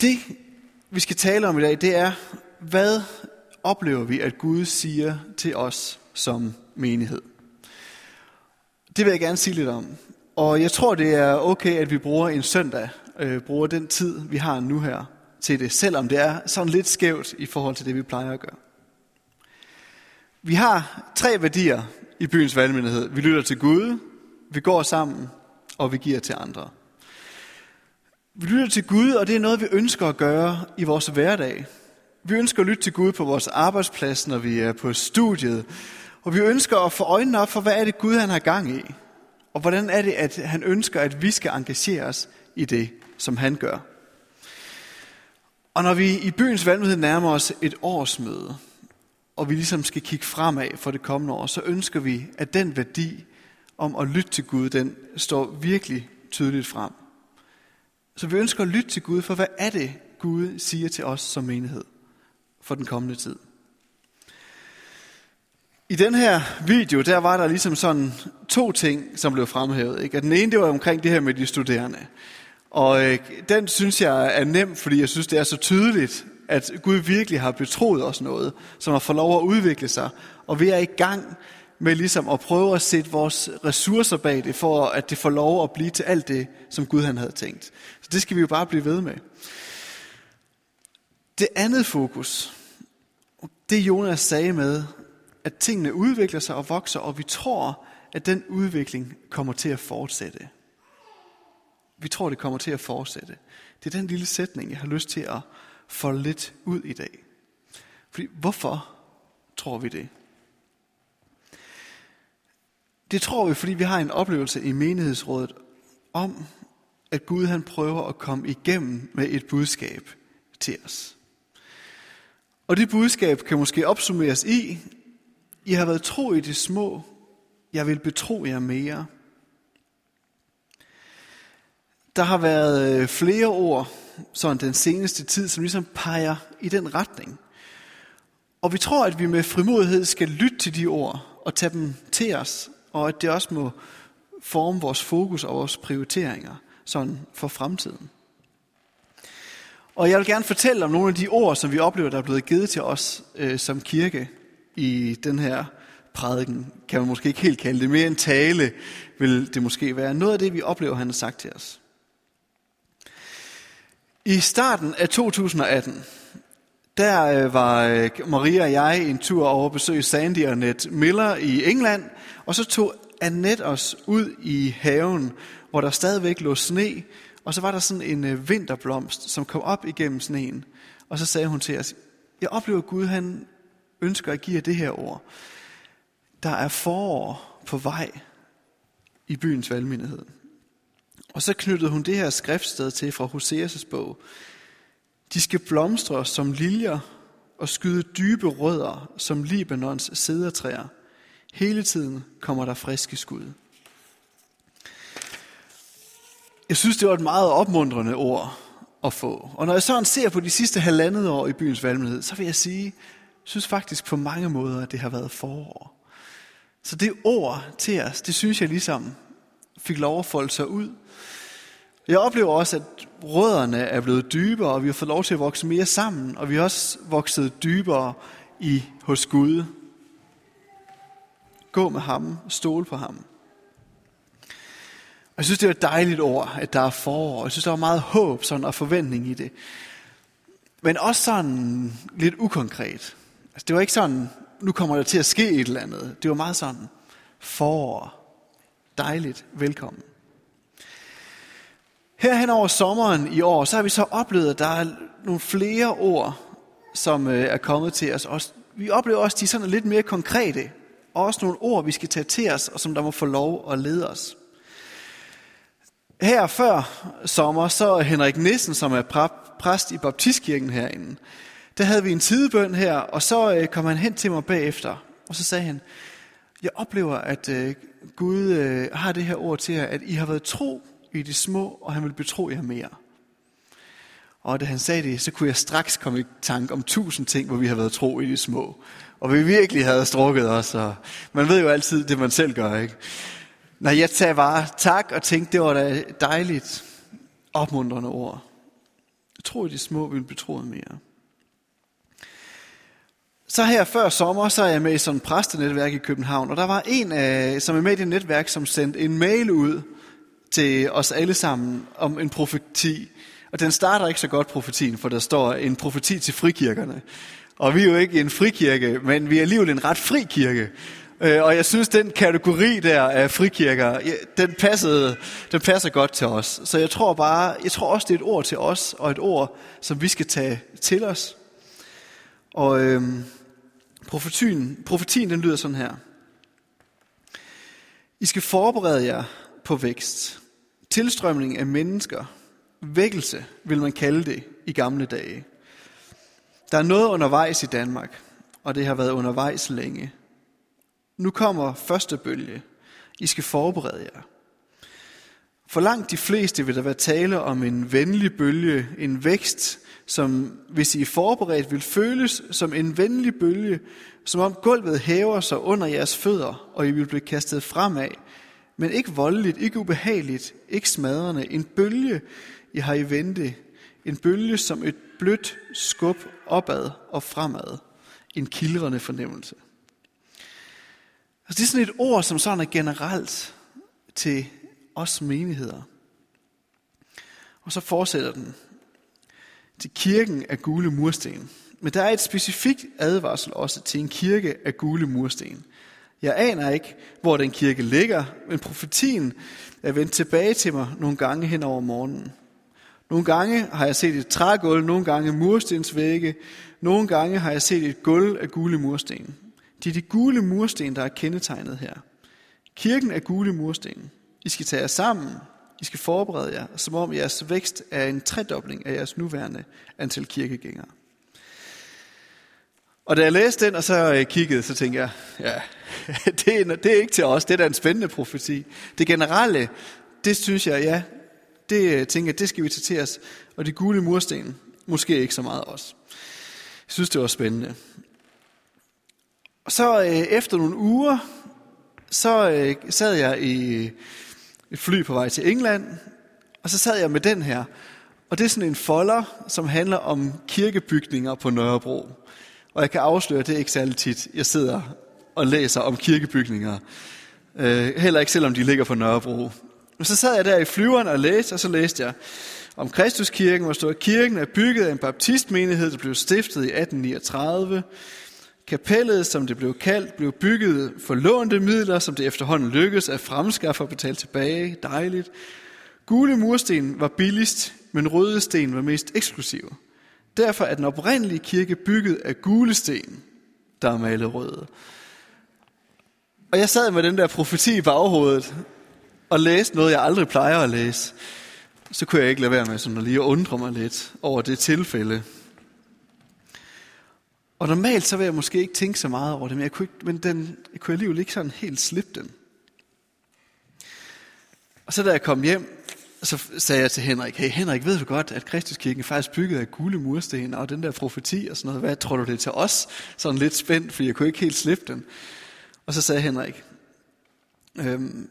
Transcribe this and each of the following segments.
Det, vi skal tale om i dag, det er, hvad oplever vi, at Gud siger til os som menighed? Det vil jeg gerne sige lidt om. Og jeg tror, det er okay, at vi bruger en søndag, øh, bruger den tid, vi har nu her, til det, selvom det er sådan lidt skævt i forhold til det, vi plejer at gøre. Vi har tre værdier i byens valgmyndighed. Vi lytter til Gud, vi går sammen, og vi giver til andre. Vi lytter til Gud, og det er noget, vi ønsker at gøre i vores hverdag. Vi ønsker at lytte til Gud på vores arbejdsplads, når vi er på studiet. Og vi ønsker at få øjnene op for, hvad er det Gud, han har gang i. Og hvordan er det, at han ønsker, at vi skal engagere os i det, som han gør. Og når vi i byens valgmøde nærmer os et årsmøde, og vi ligesom skal kigge fremad for det kommende år, så ønsker vi, at den værdi om at lytte til Gud, den står virkelig tydeligt frem. Så vi ønsker at lytte til Gud, for hvad er det, Gud siger til os som menighed for den kommende tid? I den her video, der var der ligesom sådan to ting, som blev fremhævet. Ikke? den ene, det var omkring det her med de studerende. Og øh, den synes jeg er nem, fordi jeg synes, det er så tydeligt, at Gud virkelig har betroet os noget, som har fået lov at udvikle sig. Og vi er i gang med ligesom at prøve at sætte vores ressourcer bag det, for at det får lov at blive til alt det, som Gud han havde tænkt. Så det skal vi jo bare blive ved med. Det andet fokus, det Jonas sagde med, at tingene udvikler sig og vokser, og vi tror, at den udvikling kommer til at fortsætte. Vi tror, det kommer til at fortsætte. Det er den lille sætning, jeg har lyst til at folde lidt ud i dag. Fordi hvorfor tror vi det? Det tror vi, fordi vi har en oplevelse i menighedsrådet om, at Gud han prøver at komme igennem med et budskab til os. Og det budskab kan måske opsummeres i, I har været tro i det små, jeg vil betro jer mere. Der har været øh, flere ord, sådan den seneste tid, som ligesom peger i den retning. Og vi tror, at vi med frimodighed skal lytte til de ord og tage dem til os, og at det også må forme vores fokus og vores prioriteringer sådan for fremtiden. Og jeg vil gerne fortælle om nogle af de ord, som vi oplever, der er blevet givet til os øh, som kirke i den her prædiken. Kan man måske ikke helt kalde det. Mere en tale vil det måske være. Noget af det, vi oplever, han har sagt til os. I starten af 2018, der øh, var øh, Maria og jeg en tur over at besøge Sandy og Annette Miller i England, og så tog Annette os ud i haven, hvor der stadigvæk lå sne, og så var der sådan en øh, vinterblomst, som kom op igennem sneen, og så sagde hun til os, jeg oplever at Gud, han ønsker at give jer det her ord. Der er forår på vej i byens valgmenighed. Og så knyttede hun det her skriftsted til fra Hoseas' bog. De skal blomstre som liljer og skyde dybe rødder som Libanons sædertræer. Hele tiden kommer der friske skud. Jeg synes, det var et meget opmuntrende ord at få. Og når jeg sådan ser på de sidste halvandet år i byens valgmenighed, så vil jeg sige, jeg synes faktisk på mange måder, at det har været forår. Så det ord til os, det synes jeg ligesom fik lov at folde sig ud. Jeg oplever også, at rødderne er blevet dybere, og vi har fået lov til at vokse mere sammen, og vi har også vokset dybere i hos Gud. Gå med ham, stol på ham. Og jeg synes, det er et dejligt ord, at der er forår. Jeg synes, der er meget håb sådan, og forventning i det. Men også sådan lidt ukonkret. Altså, det var ikke sådan, nu kommer der til at ske et eller andet. Det var meget sådan, forår. Dejligt, velkommen. Her hen over sommeren i år, så har vi så oplevet, at der er nogle flere ord, som øh, er kommet til os. Og vi oplever også, at de er sådan lidt mere konkrete. Og også nogle ord, vi skal tage til os, og som der må få lov at lede os. Her før sommer, så Henrik Nissen, som er præst i baptistkirken herinde, der havde vi en tidebøn her, og så øh, kom han hen til mig bagefter, og så sagde han, jeg oplever, at øh, Gud øh, har det her ord til jer, at I har været tro i de små, og han vil betro jer mere. Og da han sagde det, så kunne jeg straks komme i tanke om tusind ting, hvor vi har været tro i de små. Og vi virkelig havde strukket os, og man ved jo altid det, man selv gør, ikke? Når jeg sagde bare tak og tænkte, det var da dejligt, opmuntrende ord. betro i de små, vil betro mere. Så her før sommer, så er jeg med i sådan et præstenetværk i København, og der var en, af, som er med i det netværk, som sendte en mail ud til os alle sammen om en profeti. Og den starter ikke så godt, profetien, for der står en profeti til frikirkerne. Og vi er jo ikke en frikirke, men vi er alligevel en ret fri kirke. Øh, og jeg synes, den kategori der af frikirker, den, passede, den passer godt til os. Så jeg tror bare, jeg tror også, det er et ord til os, og et ord, som vi skal tage til os. Og øhm, profetien, profetien, den lyder sådan her. I skal forberede jer på vækst. Tilstrømning af mennesker. Vækkelse, vil man kalde det i gamle dage. Der er noget undervejs i Danmark, og det har været undervejs længe. Nu kommer første bølge. I skal forberede jer. For langt de fleste vil der være tale om en venlig bølge, en vækst, som hvis I er forberedt, vil føles som en venlig bølge, som om gulvet hæver sig under jeres fødder, og I vil blive kastet fremad. Men ikke voldeligt, ikke ubehageligt, ikke smadrende. En bølge, I har i vente. En bølge som et blødt skub opad og fremad. En kildrende fornemmelse. Altså, det er sådan et ord, som sådan er generelt til os menigheder. Og så fortsætter den til kirken af gule mursten. Men der er et specifikt advarsel også til en kirke af gule mursten. Jeg aner ikke, hvor den kirke ligger, men profetien er vendt tilbage til mig nogle gange hen over morgenen. Nogle gange har jeg set et trægulv, nogle gange murstensvægge, nogle gange har jeg set et gulv af gule mursten. Det er de gule mursten, der er kendetegnet her. Kirken er gule mursten. I skal tage jer sammen. I skal forberede jer, som om jeres vækst er en tredobling af jeres nuværende antal kirkegængere. Og da jeg læste den, og så øh, kiggede, så tænkte jeg, ja, det er, det er ikke til os, det er da en spændende profeti. Det generelle, det synes jeg, ja, det øh, tænker jeg, det skal vi tage til os. Og de gule mursten, måske ikke så meget os. Jeg synes, det var spændende. Og så øh, efter nogle uger, så øh, sad jeg i øh, et fly på vej til England, og så sad jeg med den her. Og det er sådan en folder, som handler om kirkebygninger på Nørrebro. Og jeg kan afsløre, at det er ikke særlig tit, jeg sidder og læser om kirkebygninger. Øh, heller ikke selvom de ligger på Nørrebro. Og så sad jeg der i flyveren og læste, og så læste jeg om Kristuskirken, hvor stod, at kirken er bygget af en baptistmenighed, der blev stiftet i 1839. Kapellet, som det blev kaldt, blev bygget for lånte midler, som det efterhånden lykkedes at fremskaffe og betale tilbage. Dejligt. Gule mursten var billigst, men røde sten var mest eksklusive. Derfor er den oprindelige kirke bygget af gule sten, der er malet røde. Og jeg sad med den der profeti i baghovedet, og læste noget, jeg aldrig plejer at læse. Så kunne jeg ikke lade være med sådan at lige undre mig lidt over det tilfælde, og normalt så vil jeg måske ikke tænke så meget over det, men jeg kunne, ikke, men den, jeg kunne alligevel ikke sådan helt slippe den. Og så da jeg kom hjem, så sagde jeg til Henrik, hey Henrik, ved du godt, at Kristuskirken er faktisk bygget af gule mursten, og den der profeti og sådan noget, hvad tror du det er til os? Sådan lidt spændt, for jeg kunne ikke helt slippe den. Og så sagde Henrik, øhm,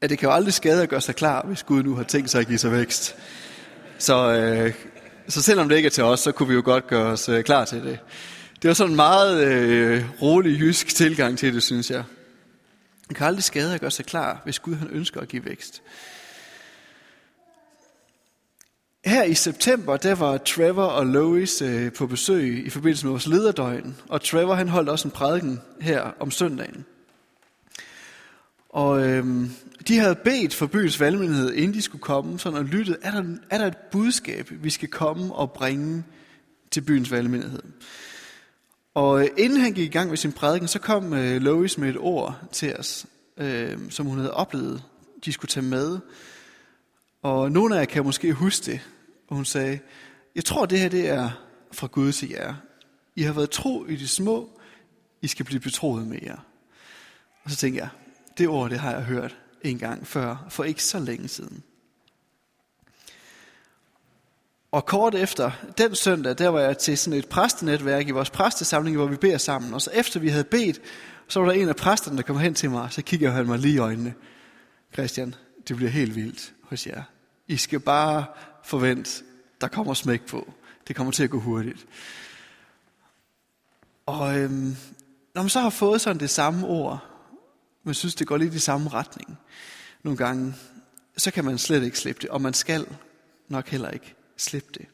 at det kan jo aldrig skade at gøre sig klar, hvis Gud nu har tænkt sig at give sig vækst. Så, øh, så selvom det ikke er til os, så kunne vi jo godt gøre os øh, klar til det. Det var sådan en meget øh, rolig jysk tilgang til det, synes jeg. Det kan aldrig skade at gøre sig klar, hvis Gud han ønsker at give vækst. Her i september, der var Trevor og Lois øh, på besøg i forbindelse med vores lederdøgn. Og Trevor han holdt også en prædiken her om søndagen. Og øhm, de havde bedt for byens valgmyndighed, inden de skulle komme, sådan og lyttet, er der, er der et budskab, vi skal komme og bringe til byens valgmyndighed? Og øh, inden han gik i gang med sin prædiken, så kom øh, Lois med et ord til os, øh, som hun havde oplevet, de skulle tage med. Og nogle af jer kan måske huske det. Og hun sagde, jeg tror det her det er fra Gud til jer. I har været tro i de små, I skal blive betroet med jer. Og så tænkte jeg, det ord det har jeg hørt en gang før, for ikke så længe siden. Og kort efter, den søndag, der var jeg til sådan et præstenetværk i vores præstesamling, hvor vi beder sammen. Og så efter vi havde bedt, så var der en af præsterne, der kom hen til mig, og så kiggede han mig lige i øjnene. Christian, det bliver helt vildt hos jer. I skal bare forvent, der kommer smæk på. Det kommer til at gå hurtigt. Og øhm, når man så har fået sådan det samme ord, man synes, det går lidt i samme retning nogle gange, så kan man slet ikke slippe det, og man skal nok heller ikke slippe det.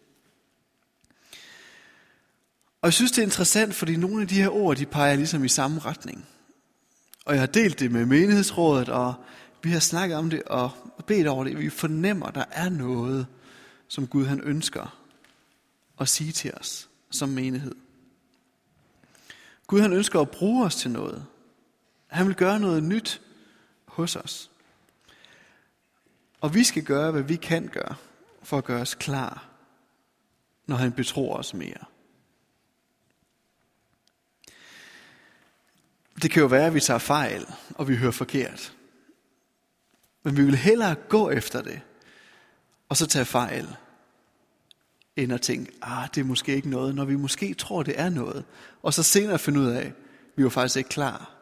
Og jeg synes, det er interessant, fordi nogle af de her ord, de peger ligesom i samme retning. Og jeg har delt det med menighedsrådet, og vi har snakket om det og bedt over det. Vi fornemmer, at der er noget, som Gud han ønsker at sige til os som menighed. Gud han ønsker at bruge os til noget. Han vil gøre noget nyt hos os. Og vi skal gøre, hvad vi kan gøre, for at gøre os klar, når han betror os mere. Det kan jo være, at vi tager fejl, og vi hører forkert. Men vi vil hellere gå efter det, og så tage fejl, end at tænke, ah, det er måske ikke noget, når vi måske tror, det er noget. Og så senere finde ud af, at vi var faktisk ikke klar.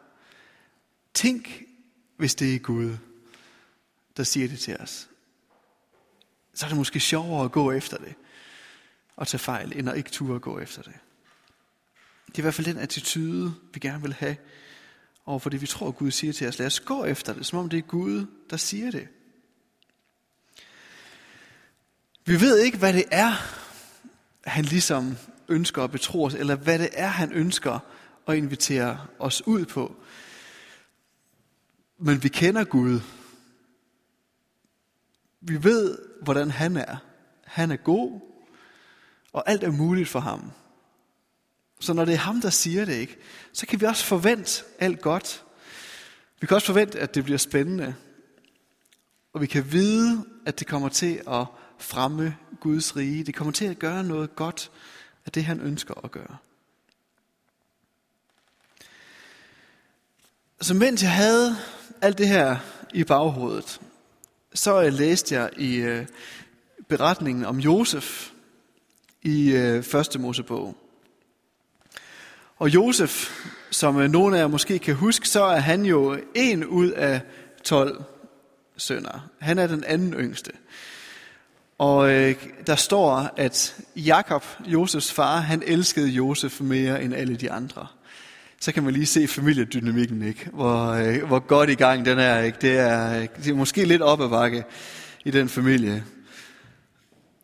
Tænk, hvis det er Gud, der siger det til os. Så er det måske sjovere at gå efter det, og tage fejl, end at ikke turde at gå efter det. Det er i hvert fald den attitude, vi gerne vil have over for det, vi tror, Gud siger til os. Lad os gå efter det, som om det er Gud, der siger det. Vi ved ikke, hvad det er, han ligesom ønsker at betro os, eller hvad det er, han ønsker at invitere os ud på. Men vi kender Gud. Vi ved, hvordan han er. Han er god, og alt er muligt for ham. Så når det er ham, der siger det, ikke, så kan vi også forvente alt godt. Vi kan også forvente, at det bliver spændende. Og vi kan vide, at det kommer til at fremme Guds rige. Det kommer til at gøre noget godt af det, han ønsker at gøre. Så mens jeg havde alt det her i baghovedet, så læste jeg i øh, beretningen om Josef i øh, første Mosebog. Og Josef, som øh, nogle af jer måske kan huske, så er han jo en ud af 12 sønner. Han er den anden yngste. Og øh, der står, at Jakob, Josefs far, han elskede Josef mere end alle de andre. Så kan man lige se familiedynamikken, ikke? Hvor, øh, hvor godt i gang den er. Ikke? Det, er, øh, det er måske lidt op ad bakke i den familie.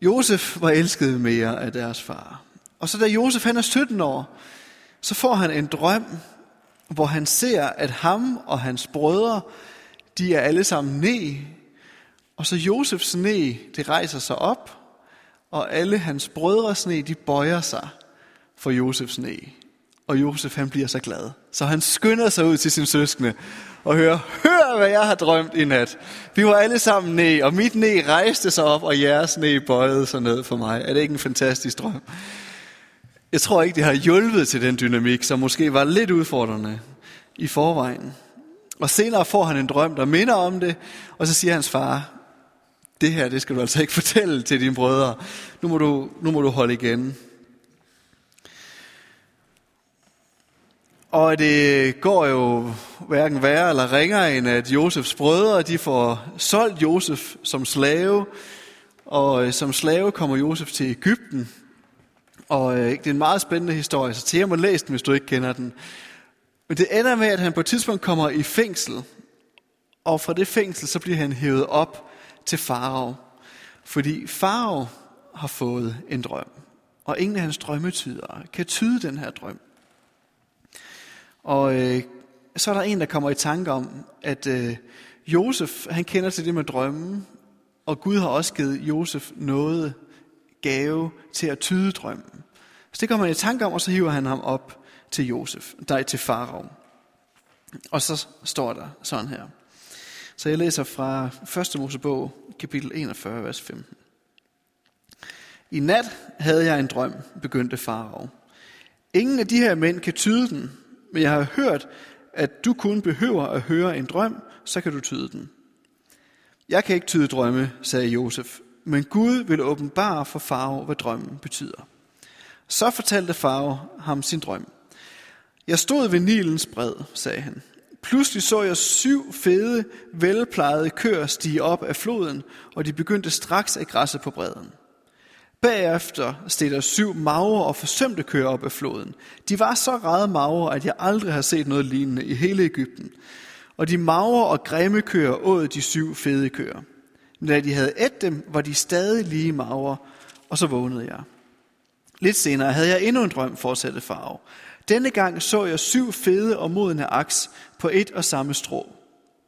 Josef var elsket mere af deres far. Og så da Josef han er 17 år, så får han en drøm, hvor han ser, at ham og hans brødre, de er alle sammen ned, og så Josefs sne, det rejser sig op, og alle hans brødres sne, de bøjer sig for Josefs sne. Og Josef han bliver så glad. Så han skynder sig ud til sin søskende og hører, hør hvad jeg har drømt i nat. Vi var alle sammen ned, og mit næ rejste sig op, og jeres næ bøjede sig ned for mig. Er det ikke en fantastisk drøm? Jeg tror ikke, det har hjulpet til den dynamik, som måske var lidt udfordrende i forvejen. Og senere får han en drøm, der minder om det, og så siger hans far, det her, det skal du altså ikke fortælle til dine brødre. Nu må du, nu må du holde igen. Og det går jo hverken værre eller ringere, end at Josefs brødre, de får solgt Josef som slave. Og øh, som slave kommer Josef til Ægypten, og øh, det er en meget spændende historie, så til at læse den, hvis du ikke kender den. Men det ender med, at han på et tidspunkt kommer i fængsel, og fra det fængsel, så bliver han hævet op til Farao. Fordi Farao har fået en drøm, og ingen af hans drømmetydere kan tyde den her drøm. Og øh, så er der en, der kommer i tanke om, at øh, Josef, han kender til det med drømmen, og Gud har også givet Josef noget gave til at tyde drømmen. Så det kommer man i tanke om, og så hiver han ham op til Josef, der til Farao. Og så står der sådan her. Så jeg læser fra 1. Mosebog, kapitel 41, vers 15. I nat havde jeg en drøm, begyndte Farao. Ingen af de her mænd kan tyde den, men jeg har hørt, at du kun behøver at høre en drøm, så kan du tyde den. Jeg kan ikke tyde drømme, sagde Josef, men Gud vil åbenbare for Farao, hvad drømmen betyder. Så fortalte Farao ham sin drøm. Jeg stod ved Nilens bred, sagde han. Pludselig så jeg syv fede, velplejede køer stige op af floden, og de begyndte straks at græsse på bredden. Bagefter steg der syv magre og forsømte køer op af floden. De var så rede magre, at jeg aldrig har set noget lignende i hele Ægypten. Og de magre og grimme køer åd de syv fede køer. Men da de havde ædt dem, var de stadig lige magre, og så vågnede jeg. Lidt senere havde jeg endnu en drøm, fortsatte farve. Denne gang så jeg syv fede og modne aks på et og samme strå.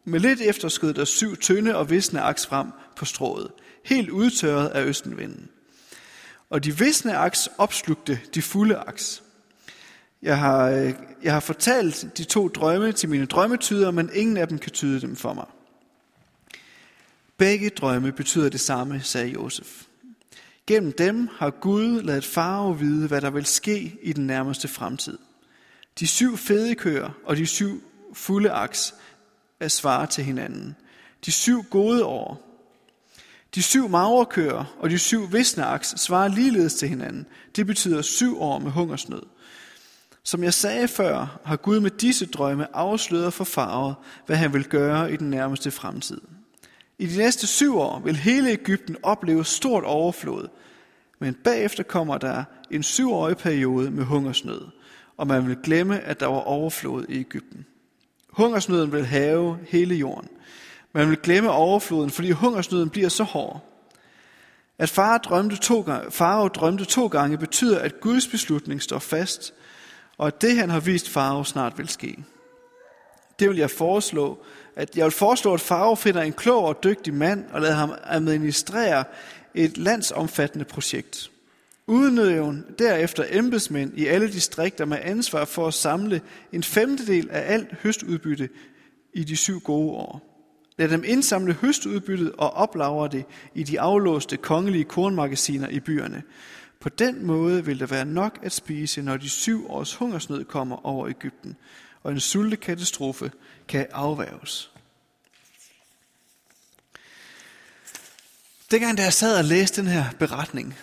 Med lidt efter skød der syv tynde og visne aks frem på strået, helt udtørret af østenvinden. Og de visne aks opslugte de fulde aks. Jeg har, øh, jeg har fortalt de to drømme til mine drømmetyder, men ingen af dem kan tyde dem for mig. Begge drømme betyder det samme, sagde Josef. Gennem dem har Gud ladet farve vide, hvad der vil ske i den nærmeste fremtid. De syv fede køer og de syv fulde aks er svar til hinanden. De syv gode år. De syv magre køer og de syv visne aks svarer ligeledes til hinanden. Det betyder syv år med hungersnød. Som jeg sagde før, har Gud med disse drømme afsløret for farvet, hvad han vil gøre i den nærmeste fremtid. I de næste syv år vil hele Ægypten opleve stort overflod, men bagefter kommer der en syvårig periode med hungersnød, og man vil glemme, at der var overflod i Ægypten. Hungersnøden vil have hele jorden. Man vil glemme overfloden, fordi hungersnøden bliver så hård. At far drømte to gange, Farao drømte to gange betyder, at Guds beslutning står fast, og at det, han har vist Farao, snart vil ske. Det vil jeg foreslå, at jeg vil foreslå, at Farao finder en klog og dygtig mand og lader ham administrere et landsomfattende projekt. Udnævn derefter embedsmænd i alle distrikter med ansvar for at samle en femtedel af alt høstudbytte i de syv gode år. Lad dem indsamle høstudbyttet og oplagre det i de aflåste kongelige kornmagasiner i byerne. På den måde vil der være nok at spise, når de syv års hungersnød kommer over Ægypten, og en sultekatastrofe kan afværges. Dengang da jeg sad og læste den her beretning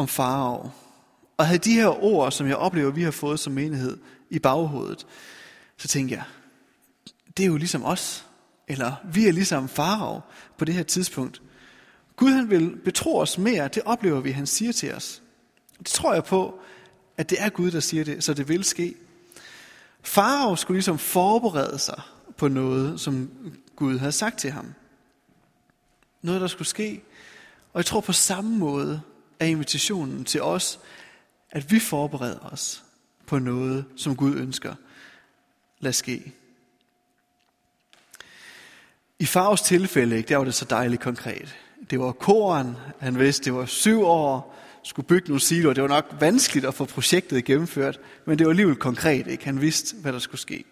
om farao, og havde de her ord, som jeg oplever, vi har fået som menighed i baghovedet, så tænkte jeg, det er jo ligesom os, eller vi er ligesom farao på det her tidspunkt. Gud han vil betro os mere, det oplever vi, han siger til os. Det tror jeg på, at det er Gud, der siger det, så det vil ske. Farao skulle ligesom forberede sig på noget, som Gud havde sagt til ham. Noget, der skulle ske. Og jeg tror på samme måde er invitationen til os, at vi forbereder os på noget, som Gud ønsker. Lad ske. I Fars tilfælde, der var det så dejligt konkret. Det var koren, han vidste, det var syv år, skulle bygge nogle siloer. Det var nok vanskeligt at få projektet gennemført, men det var alligevel konkret. Ikke? Han vidste, hvad der skulle ske.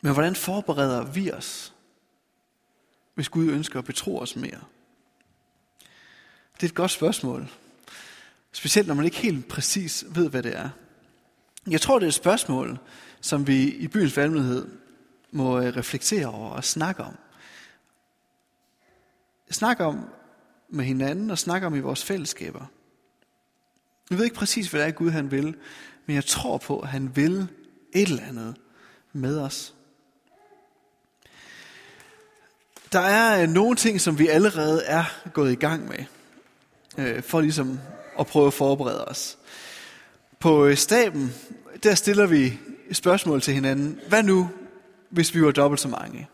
Men hvordan forbereder vi os, hvis Gud ønsker at betro os mere? Det er et godt spørgsmål. Specielt når man ikke helt præcis ved, hvad det er. Jeg tror, det er et spørgsmål, som vi i byens valgmyndighed må øh, reflektere over og snakke om. Snakke om med hinanden og snakke om i vores fællesskaber. Jeg ved ikke præcis, hvad det er, Gud han vil, men jeg tror på, at han vil et eller andet med os. Der er øh, nogle ting, som vi allerede er gået i gang med, øh, for ligesom at prøve at forberede os. På øh, staben, der stiller vi spørgsmål til hinanden. Hvad nu, hvis vi var dobbelt så mange?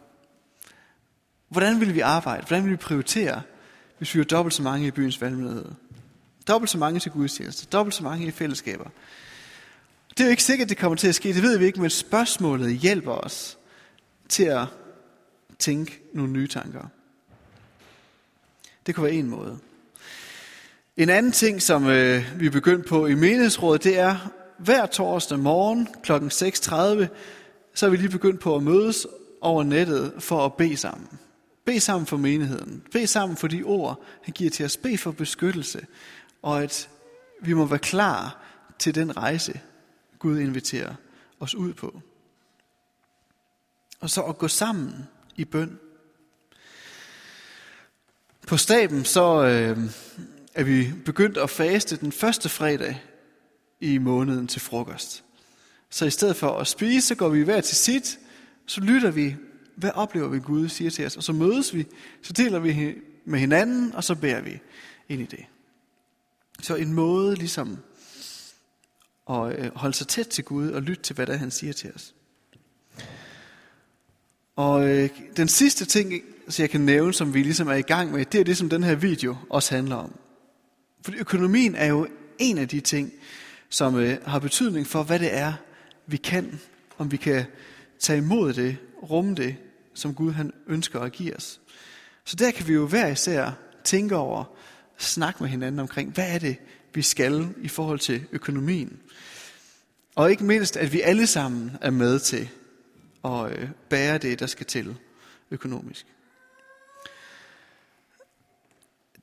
Hvordan vil vi arbejde? Hvordan vil vi prioritere, hvis vi var dobbelt så mange i byens valgmyndighed? Dobbelt så mange til gudstjenester, dobbelt så mange i fællesskaber. Det er jo ikke sikkert, det kommer til at ske, det ved vi ikke, men spørgsmålet hjælper os til at tænke nogle nye tanker. Det kunne være en måde. En anden ting, som øh, vi er begyndt på i menighedsrådet, det er hver torsdag morgen kl. 6.30, så er vi lige begyndt på at mødes over nettet for at bede sammen. Be sammen for menigheden. Be sammen for de ord, han giver til os. Be for beskyttelse. Og at vi må være klar til den rejse, Gud inviterer os ud på. Og så at gå sammen i bøn. På staben så øh, at vi begyndte at faste den første fredag i måneden til frokost. Så i stedet for at spise, så går vi hver til sit, så lytter vi, hvad oplever vi Gud siger til os, og så mødes vi, så deler vi med hinanden, og så beder vi. ind i det. Så en måde ligesom at øh, holde sig tæt til Gud og lytte til, hvad der han siger til os. Og øh, den sidste ting, så jeg kan nævne, som vi ligesom er i gang med, det er det, som den her video også handler om. For økonomien er jo en af de ting, som øh, har betydning for, hvad det er, vi kan, om vi kan tage imod det, rumme det, som Gud han ønsker at give os. Så der kan vi jo hver især tænke over, snakke med hinanden omkring, hvad er det, vi skal i forhold til økonomien. Og ikke mindst, at vi alle sammen er med til at øh, bære det, der skal til økonomisk.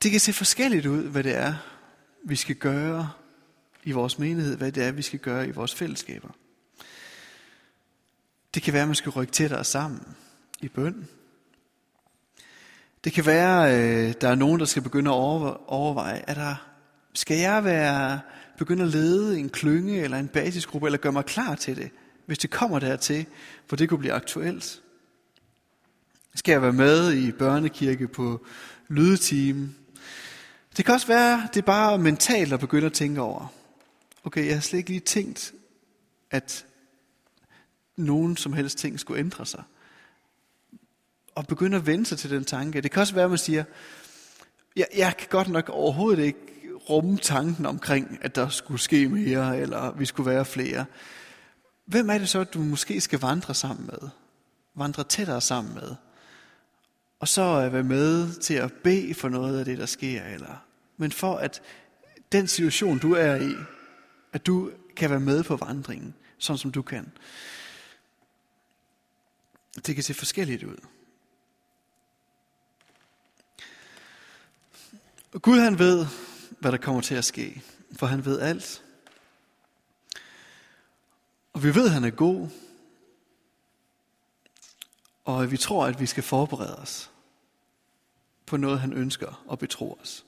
Det kan se forskelligt ud, hvad det er, vi skal gøre i vores menighed, hvad det er, vi skal gøre i vores fællesskaber. Det kan være, at man skal rykke tættere sammen i bøn. Det kan være, at der er nogen, der skal begynde at overveje, at der, skal jeg være begynde at lede en klynge eller en basisgruppe, eller gøre mig klar til det, hvis det kommer dertil, hvor det kunne blive aktuelt? Skal jeg være med i børnekirke på lydteam? Det kan også være, det er bare mentalt at begynde at tænke over. Okay, jeg har slet ikke lige tænkt, at nogen som helst ting skulle ændre sig. Og begynde at vende sig til den tanke. Det kan også være, at man siger, jeg, jeg kan godt nok overhovedet ikke rumme tanken omkring, at der skulle ske mere, eller vi skulle være flere. Hvem er det så, du måske skal vandre sammen med? Vandre tættere sammen med? Og så øh, være med til at bede for noget af det, der sker. Eller, men for at den situation, du er i, at du kan være med på vandringen, sådan som du kan. Det kan se forskelligt ud. Og Gud han ved, hvad der kommer til at ske, for han ved alt. Og vi ved, at han er god, og vi tror, at vi skal forberede os på noget, han ønsker og betro os.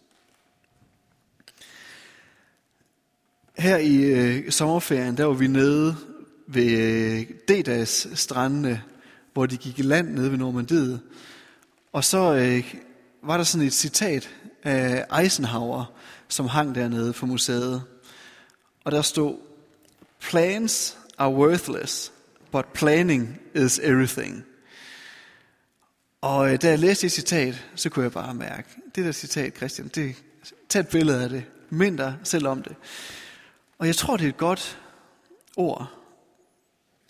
Her i øh, sommerferien, der var vi nede ved øh, Dedas strandene, hvor de gik i land nede ved Normandiet. Og så øh, var der sådan et citat af Eisenhower, som hang dernede for museet. Og der stod, Plans are worthless, but planning is everything. Og øh, da jeg læste det citat, så kunne jeg bare mærke, det der citat, Christian, det, tag et billede af det, mind dig selv om det. Og jeg tror, det er et godt ord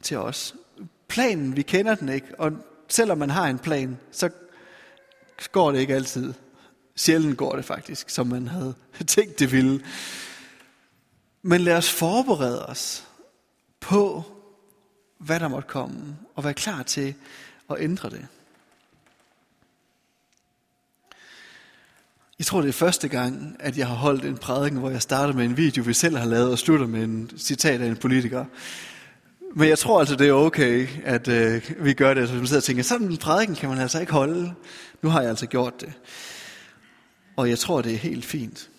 til os. Planen, vi kender den ikke, og selvom man har en plan, så går det ikke altid. Sjældent går det faktisk, som man havde tænkt det ville. Men lad os forberede os på, hvad der måtte komme, og være klar til at ændre det. Jeg tror, det er første gang, at jeg har holdt en prædiken, hvor jeg starter med en video, vi selv har lavet, og slutter med en citat af en politiker. Men jeg tror altså, det er okay, at øh, vi gør det. Så man sidder og tænker, sådan en prædiken kan man altså ikke holde. Nu har jeg altså gjort det. Og jeg tror, det er helt fint.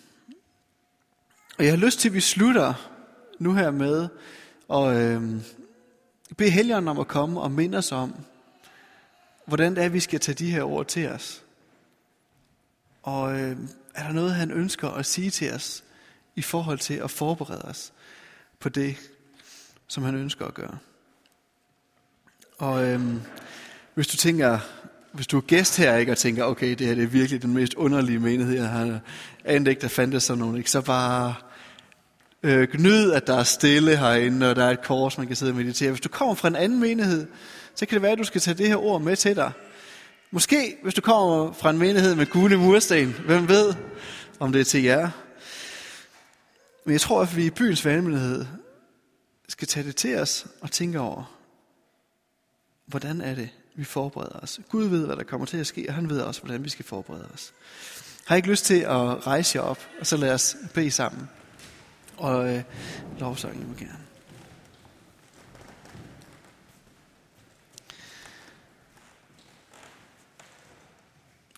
Og jeg har lyst til, at vi slutter nu her med at øh, bede helgeren om at komme og minde os om, hvordan det er, vi skal tage de her ord til os. Og øh, er der noget, han ønsker at sige til os i forhold til at forberede os på det, som han ønsker at gøre? Og øh, hvis du tænker, hvis du er gæst her ikke, og tænker, okay, det her det er virkelig den mest underlige menighed, jeg har andet ikke, der fandtes sådan nogen, ikke? så bare øh, gnyd, at der er stille herinde, og der er et kors, man kan sidde og meditere. Hvis du kommer fra en anden menighed, så kan det være, at du skal tage det her ord med til dig. Måske, hvis du kommer fra en menighed med gule mursten, hvem ved, om det er til jer. Men jeg tror, at vi i byens valgmenighed skal tage det til os og tænke over, hvordan er det, vi forbereder os. Gud ved, hvad der kommer til at ske, og han ved også, hvordan vi skal forberede os. Har I ikke lyst til at rejse jer op, og så lad os bede sammen. Og øh, lovsangen må gerne.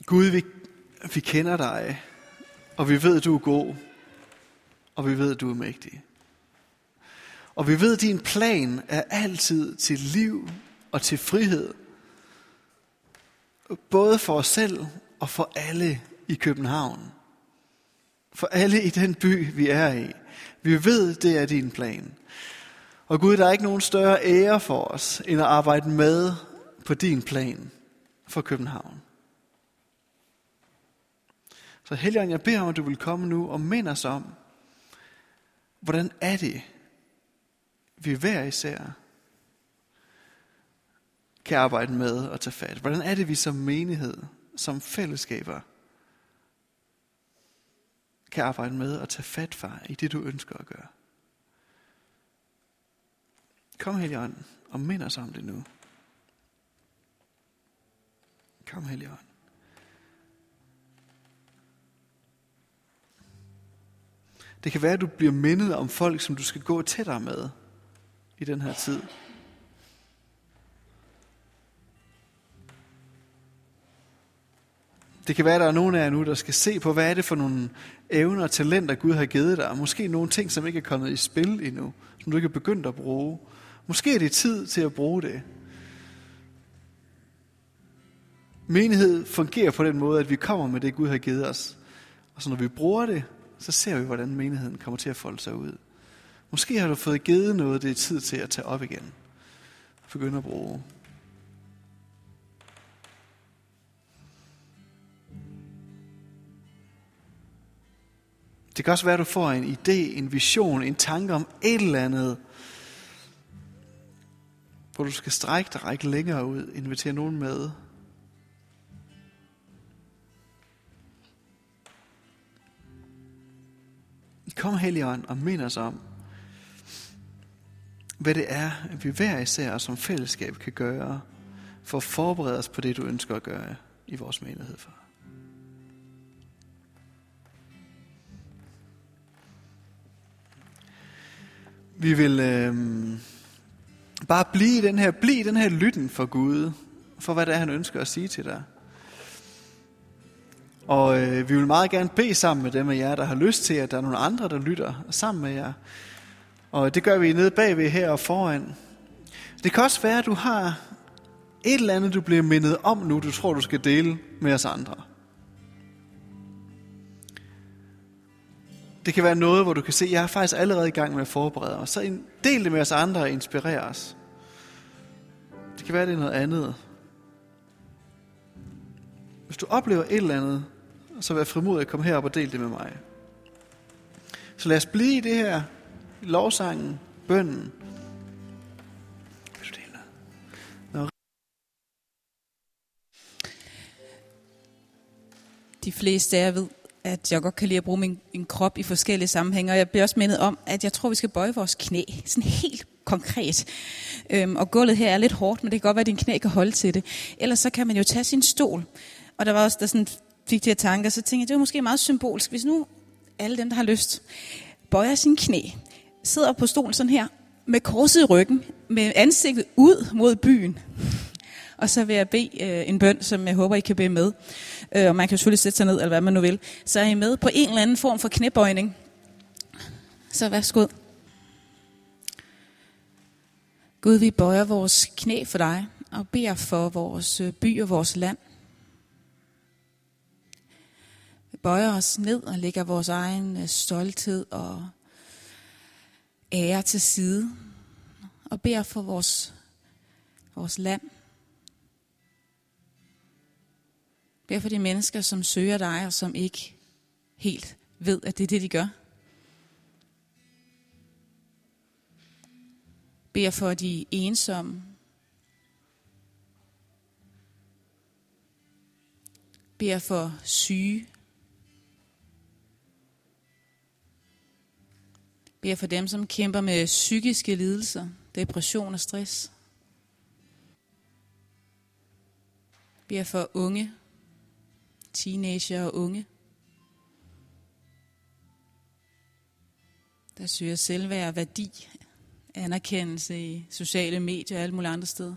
Gud, vi, vi kender dig, og vi ved, du er god, og vi ved, du er mægtig. Og vi ved, at din plan er altid til liv og til frihed. Både for os selv og for alle i København. For alle i den by, vi er i. Vi ved, det er din plan. Og Gud, der er ikke nogen større ære for os, end at arbejde med på din plan for København. Så Helligånd, jeg beder om, at du vil komme nu og minde os om, hvordan er det, vi hver især kan arbejde med og tage fat. Hvordan er det, vi som menighed, som fællesskaber, kan arbejde med og tage fat, far, i det, du ønsker at gøre. Kom, Helligånd, og mind os om det nu. Kom, Helligånd. Det kan være, at du bliver mindet om folk, som du skal gå tættere med i den her tid. Det kan være, at der er nogen af jer nu, der skal se på, hvad er det for nogle evner og talenter, Gud har givet dig. Måske nogle ting, som ikke er kommet i spil endnu, som du ikke er begyndt at bruge. Måske er det tid til at bruge det. Menighed fungerer på den måde, at vi kommer med det, Gud har givet os. Og så når vi bruger det, så ser vi, hvordan menigheden kommer til at folde sig ud. Måske har du fået givet noget, det er tid til at tage op igen. Og begynde at bruge. Det kan også være, at du får en idé, en vision, en tanke om et eller andet, hvor du skal strække dig, række længere ud, invitere nogen med. Kom Helligånd og mind os om, hvad det er, vi hver især som fællesskab kan gøre, for at forberede os på det, du ønsker at gøre i vores menighed for. Vi vil øh, bare blive den her, blive den her lytten for Gud, for hvad det er, han ønsker at sige til dig. Og øh, vi vil meget gerne bede sammen med dem af jer, der har lyst til, at der er nogle andre, der lytter sammen med jer. Og det gør vi nede bagved her og foran. Det kan også være, at du har et eller andet, du bliver mindet om nu, du tror, du skal dele med os andre. Det kan være noget, hvor du kan se, at jeg er faktisk allerede i gang med at forberede mig. Så del det med os andre og inspirere os. Det kan være, det er noget andet. Hvis du oplever et eller andet, så vær frimodig at komme herop og del det med mig. Så lad os blive i det her, lovsangen, bønden. De fleste af jer ved, at jeg godt kan lide at bruge min, min krop i forskellige sammenhænge, og jeg bliver også mindet om, at jeg tror, vi skal bøje vores knæ, sådan helt konkret. Øhm, og gulvet her er lidt hårdt, men det kan godt være, at din knæ kan holde til det. Ellers så kan man jo tage sin stol. Og der var også, der sådan fik de her tanker, så tænkte jeg, det var måske meget symbolsk. Hvis nu alle dem, der har lyst, bøjer sin knæ, sidder på stolen sådan her, med korset i ryggen, med ansigtet ud mod byen. Og så vil jeg bede øh, en bøn, som jeg håber, I kan bede med. Øh, og man kan selvfølgelig sætte sig ned, eller hvad man nu vil. Så er I med på en eller anden form for knæbøjning. Så værsgo. Gud, vi bøjer vores knæ for dig, og beder for vores øh, by og vores land. Vi bøjer os ned og lægger vores egen øh, stolthed og ære til side, og beder for vores, vores land. Bær for de mennesker, som søger dig, og som ikke helt ved, at det er det, de gør. Bær for de ensomme. Bær for syge. Beder for dem, som kæmper med psykiske lidelser, depression og stress. Beder for unge, teenager og unge, der søger selvværd og værdi, anerkendelse i sociale medier og alle mulige andre steder.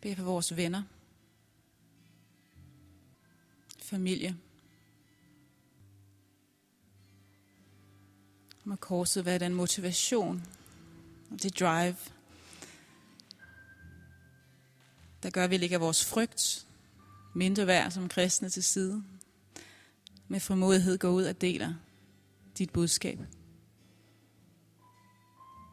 Bed for vores venner, familie. Må korset være den motivation og det drive, der gør, at vi lægger vores frygt, mindre værd som kristne til side. Med formodighed går ud og deler dit budskab.